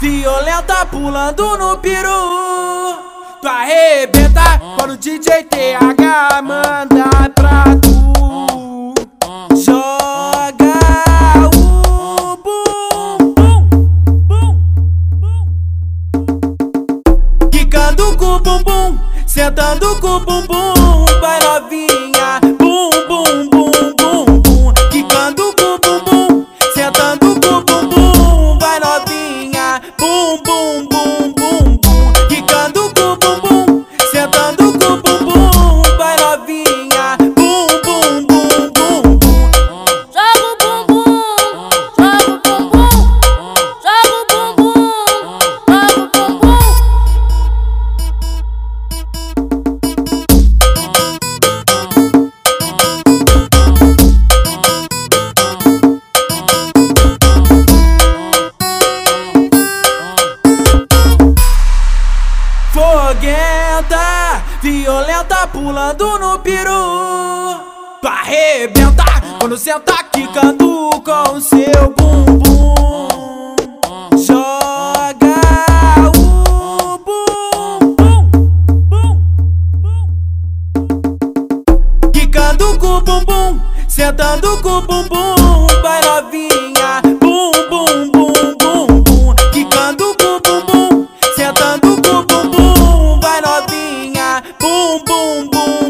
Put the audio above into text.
violenta pulando no peru. Tu arrebenta quando o DJ TH manda pra tu. Joga o bum, bum, bum, bum. Quicando com o bumbum, sentando com o bumbum, vai novinha. Bum, bum, bum. Violenta pulando no peru. Tu arrebenta quando senta quicando com seu bumbum. Joga o bum, bum, bum, bum. Quicando com o bumbum, sentando com o bumbum. boom, boom.